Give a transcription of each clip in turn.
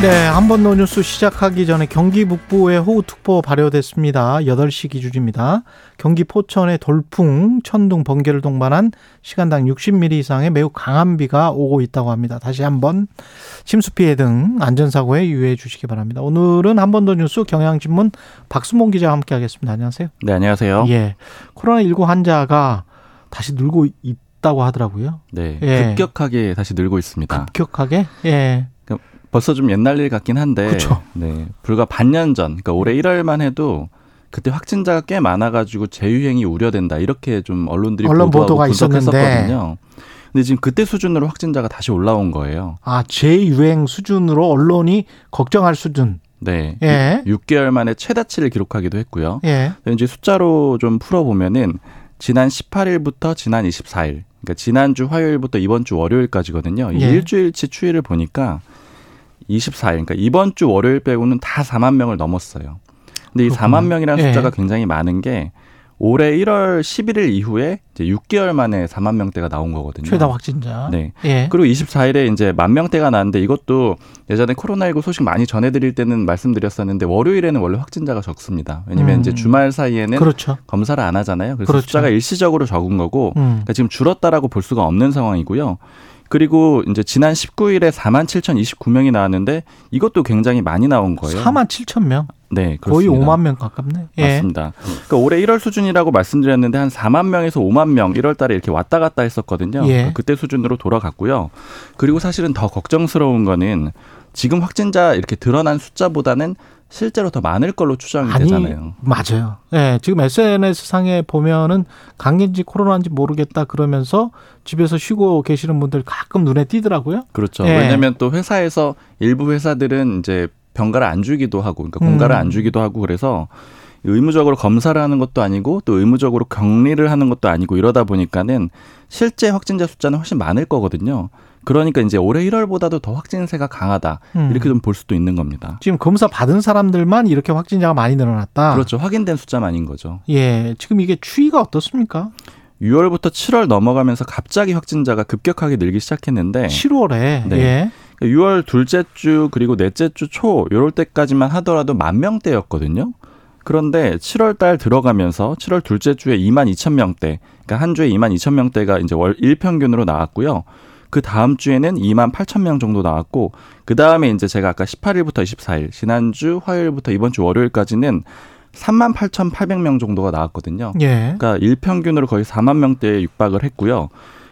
네, 한번 더 뉴스 시작하기 전에 경기 북부에 호우특보 발효됐습니다. 8시 기준입니다. 경기 포천의 돌풍, 천둥, 번개를 동반한 시간당 60mm 이상의 매우 강한 비가 오고 있다고 합니다. 다시 한번 침수 피해 등 안전사고에 유의해 주시기 바랍니다. 오늘은 한번 더 뉴스 경향신문 박수몽 기자와 함께 하겠습니다. 안녕하세요. 네, 안녕하세요. 예. 코로나19 환자가 다시 늘고 있다고 하더라고요. 네, 예. 급격하게 다시 늘고 있습니다. 급격하게? 예. 벌써 좀 옛날 일 같긴 한데, 그쵸. 네, 불과 반년 전, 그러니까 올해 1월만 해도 그때 확진자가 꽤 많아가지고 재유행이 우려된다 이렇게 좀 언론들이 언론 보도하고 보도가. 분석했었거든요. 근데 지금 그때 수준으로 확진자가 다시 올라온 거예요. 아, 재유행 수준으로 언론이 걱정할 수준. 네, 예. 6개월 만에 최다치를 기록하기도 했고요. 예. 이제 숫자로 좀 풀어보면은 지난 18일부터 지난 24일, 그러니까 지난주 화요일부터 이번 주 월요일까지거든요. 이 예. 일주일치 추이를 보니까 24일, 그러니까 이번 주 월요일 빼고는 다 4만 명을 넘었어요. 근데 이 그렇구나. 4만 명이라는 예. 숫자가 굉장히 많은 게 올해 1월 11일 이후에 이제 6개월 만에 4만 명대가 나온 거거든요. 최다 확진자. 네. 예. 그리고 24일에 이제 만 명대가 나왔는데 이것도 예전에 코로나19 소식 많이 전해드릴 때는 말씀드렸었는데 월요일에는 원래 확진자가 적습니다. 왜냐면 음. 이제 주말 사이에는 그렇죠. 검사를 안 하잖아요. 그래서 그렇죠. 숫자가 일시적으로 적은 거고 음. 그러니까 지금 줄었다라고 볼 수가 없는 상황이고요. 그리고 이제 지난 19일에 4만 7,029명이 나왔는데 이것도 굉장히 많이 나온 거예요. 4만 7천 명. 네, 거의 그렇습니다. 5만 명 가깝네. 예. 맞습니다. 그러니까 올해 1월 수준이라고 말씀드렸는데 한 4만 명에서 5만 명 1월 달에 이렇게 왔다 갔다 했었거든요. 예. 그러니까 그때 수준으로 돌아갔고요. 그리고 사실은 더 걱정스러운 거는 지금 확진자 이렇게 드러난 숫자보다는 실제로 더 많을 걸로 추정이 아니, 되잖아요. 맞아요. 예, 지금 SNS 상에 보면은 감기인지 코로나인지 모르겠다 그러면서 집에서 쉬고 계시는 분들 가끔 눈에 띄더라고요. 그렇죠. 예. 왜냐하면 또 회사에서 일부 회사들은 이제 병가를 안 주기도 하고, 그러니까 공가를 음. 안 주기도 하고 그래서 의무적으로 검사를 하는 것도 아니고 또 의무적으로 격리를 하는 것도 아니고 이러다 보니까는 실제 확진자 숫자는 훨씬 많을 거거든요. 그러니까 이제 올해 1월보다도 더 확진세가 강하다 음. 이렇게 좀 볼 수도 있는 겁니다. 지금 검사 받은 사람들만 이렇게 확진자가 많이 늘어났다. 그렇죠. 확인된 숫자만인 거죠. 예, 지금 이게 추이가 어떻습니까? 6월부터 7월 넘어가면서 갑자기 확진자가 급격하게 늘기 시작했는데 7월에 네. 예. 6월 둘째 주 그리고 넷째 주 초 요럴 때까지만 하더라도 만 명대였거든요. 그런데 7월 달 들어가면서 7월 둘째 주에 2만 2천 명대, 그러니까 한 주에 2만 2천 명대가 이제 월 일평균으로 나왔고요. 그 다음 주에는 2만 8천 명 정도 나왔고, 그 다음에 이제 제가 아까 18일부터 24일, 지난주 화요일부터 이번 주 월요일까지는 3만 8,800명 정도가 나왔거든요. 예. 그러니까 일평균으로 거의 4만 명대에 육박을 했고요.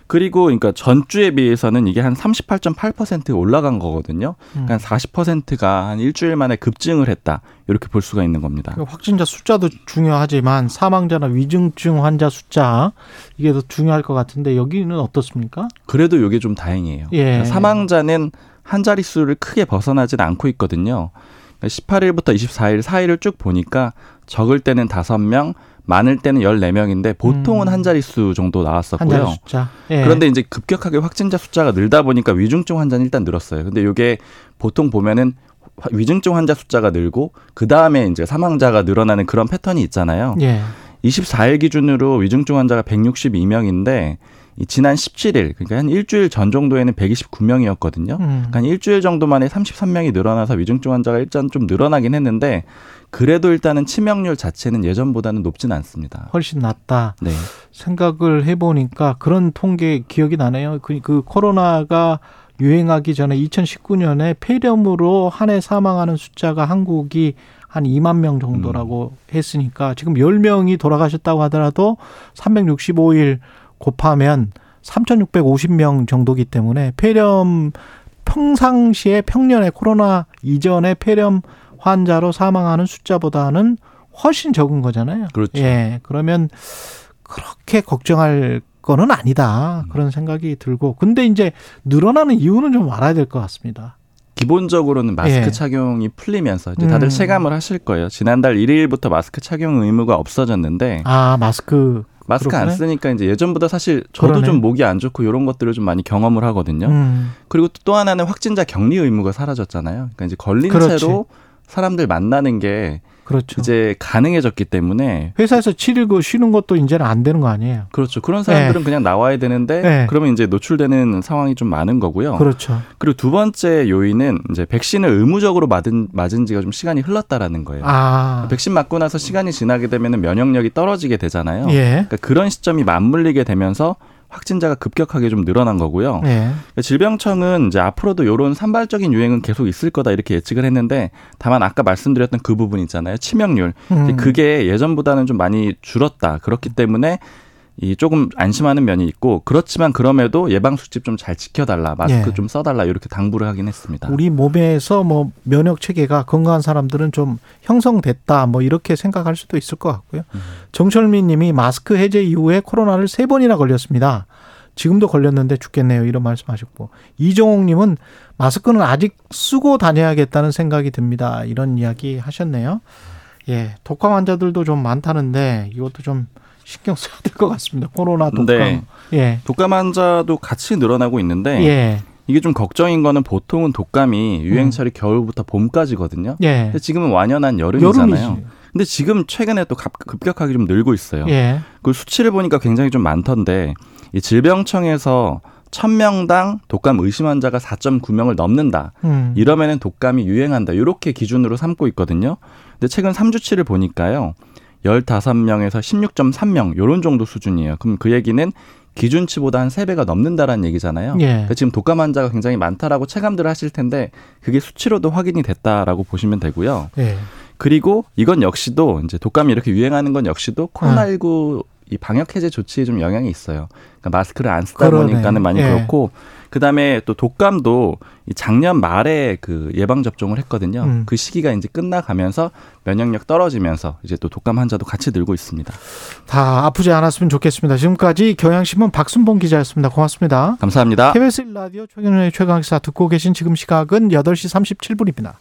그리고 그러니까 전주에 비해서는 이게 한 38.8% 올라간 거거든요. 음. 그러니까 40%가 한 일주일 만에 급증을 했다. 이렇게 볼 수가 있는 겁니다. 그 확진자 숫자도 중요하지만 사망자나 위중증 환자 숫자 이게 더 중요할 것 같은데 여기는 어떻습니까? 그래도 이게 좀 다행이에요. 예. 그러니까 사망자는 한 자릿수를 크게 벗어나진 않고 있거든요. 18일부터 24일 사이를 쭉 보니까 적을 때는 5명, 많을 때는 14명인데 보통은 음. 한 자릿수 정도 나왔었고요. 숫자. 예. 그런데 이제 급격하게 확진자 숫자가 늘다 보니까 위중증 환자는 일단 늘었어요. 근데 이게 보통 보면은 화- 위중증 환자 숫자가 늘고 그 다음에 이제 사망자가 늘어나는 그런 패턴이 있잖아요. 예. 24일 기준으로 위중증 환자가 162명인데 이 지난 17일 그러니까 한 일주일 전 정도에는 129명이었거든요. 음. 그러니까 한 일주일 정도 만에 33명이 늘어나서 위중증 환자가 일단 좀 늘어나긴 했는데 그래도 일단은 치명률 자체는 예전보다는 높진 않습니다. 훨씬 낫다. 네. 생각을 해보니까 그런 통계 기억이 나네요. 그, 그 코로나가 유행하기 전에 2019년에 폐렴으로 한 해 사망하는 숫자가 한국이 한 2만 명 정도라고 했으니까 지금 10명이 돌아가셨다고 하더라도 365일 곱하면 3,650명 정도기 때문에 폐렴 평상시에 평년에 코로나 이전에 폐렴 환자로 사망하는 숫자보다는 훨씬 적은 거잖아요. 그렇죠. 예. 그러면 그렇게 걱정할 거는 아니다. 그런 생각이 들고. 근데 이제 늘어나는 이유는 좀 알아야 될 것 같습니다. 기본적으로는 마스크 예. 착용이 풀리면서 이제 다들 음. 체감을 하실 거예요. 지난달 1일부터 마스크 착용 의무가 없어졌는데 아, 마스크. 마스크 안 그렇구나. 쓰니까 이제 예전보다 사실 저도 그러네. 좀 목이 안 좋고 이런 것들을 좀 많이 경험을 하거든요. 음. 그리고 또 하나는 확진자 격리 의무가 사라졌잖아요. 그러니까 이제 걸린 그렇지. 채로 사람들 만나는 게 그렇죠. 이제 가능해졌기 때문에 회사에서 7일 그 쉬는 것도 이제는 안 되는 거 아니에요? 그렇죠. 그런 사람들은 네. 그냥 나와야 되는데 네. 그러면 이제 노출되는 상황이 좀 많은 거고요. 그렇죠. 그리고 두 번째 요인은 이제 백신을 의무적으로 맞은 맞은 지가 좀 시간이 흘렀다라는 거예요. 아, 백신 맞고 나서 시간이 지나게 되면 면역력이 떨어지게 되잖아요. 예, 그러니까 그런 시점이 맞물리게 되면서 확진자가 급격하게 좀 늘어난 거고요. 예, 그러니까 질병청은 이제 앞으로도 이런 산발적인 유행은 계속 있을 거다 이렇게 예측을 했는데 다만 아까 말씀드렸던 그 부분 있잖아요. 치명률. 음. 그게 예전보다는 좀 많이 줄었다. 그렇기 때문에 이 조금 안심하는 면이 있고 그렇지만 그럼에도 예방 수칙 좀 잘 지켜달라 마스크 예. 좀 써달라 이렇게 당부를 하긴 했습니다. 우리 몸에서 뭐 면역 체계가 건강한 사람들은 좀 형성됐다 뭐 이렇게 생각할 수도 있을 것 같고요. 음. 정철민 님이 마스크 해제 이후에 코로나를 세 번이나 걸렸습니다. 지금도 걸렸는데 죽겠네요. 이런 말씀하셨고 이종옥 님은 마스크는 아직 쓰고 다녀야겠다는 생각이 듭니다. 이런 이야기 하셨네요. 예. 독감 환자들도 좀 많다는데 이것도 좀 신경 써야 될 것 같습니다. 코로나 독감. 네. 예. 독감 환자도 같이 늘어나고 있는데 예. 이게 좀 걱정인 거는 보통은 독감이 유행철이 겨울부터 봄까지거든요. 예. 근데 지금은 완연한 여름이잖아요. 여름이지. 근데 지금 최근에 또 급- 급격하게 좀 늘고 있어요. 예. 그 수치를 보니까 굉장히 좀 많던데 이 질병청에서 1000명당 독감 의심 환자가 4.9명을 넘는다. 음. 이러면은 독감이 유행한다. 이렇게 기준으로 삼고 있거든요. 근데 최근 3주치를 보니까요. 15명에서 16.3명 요런 정도 수준이에요. 그럼 그 얘기는 기준치보다 한 3배가 넘는다라는 얘기잖아요. 예. 그러니까 지금 독감 환자가 굉장히 많다라고 체감들 하실 텐데 그게 수치로도 확인이 됐다라고 보시면 되고요. 예. 그리고 이건 역시도 이제 독감이 이렇게 유행하는 건 역시도 코로나19 이 방역 해제 조치에 좀 영향이 있어요. 그러니까 마스크를 안 쓰다 그러네. 보니까는 많이 예. 그렇고 그다음에 또 독감도 이 작년 말에 그 예방 접종을 했거든요. 음. 그 시기가 이제 끝나가면서 면역력 떨어지면서 이제 또 독감 환자도 같이 늘고 있습니다. 다 아프지 않았으면 좋겠습니다. 지금까지 경향신문 박순봉 기자였습니다. 고맙습니다. 감사합니다. KBS 라디오 최경영의 최강시사 듣고 계신 지금 시각은 8시 37분입니다.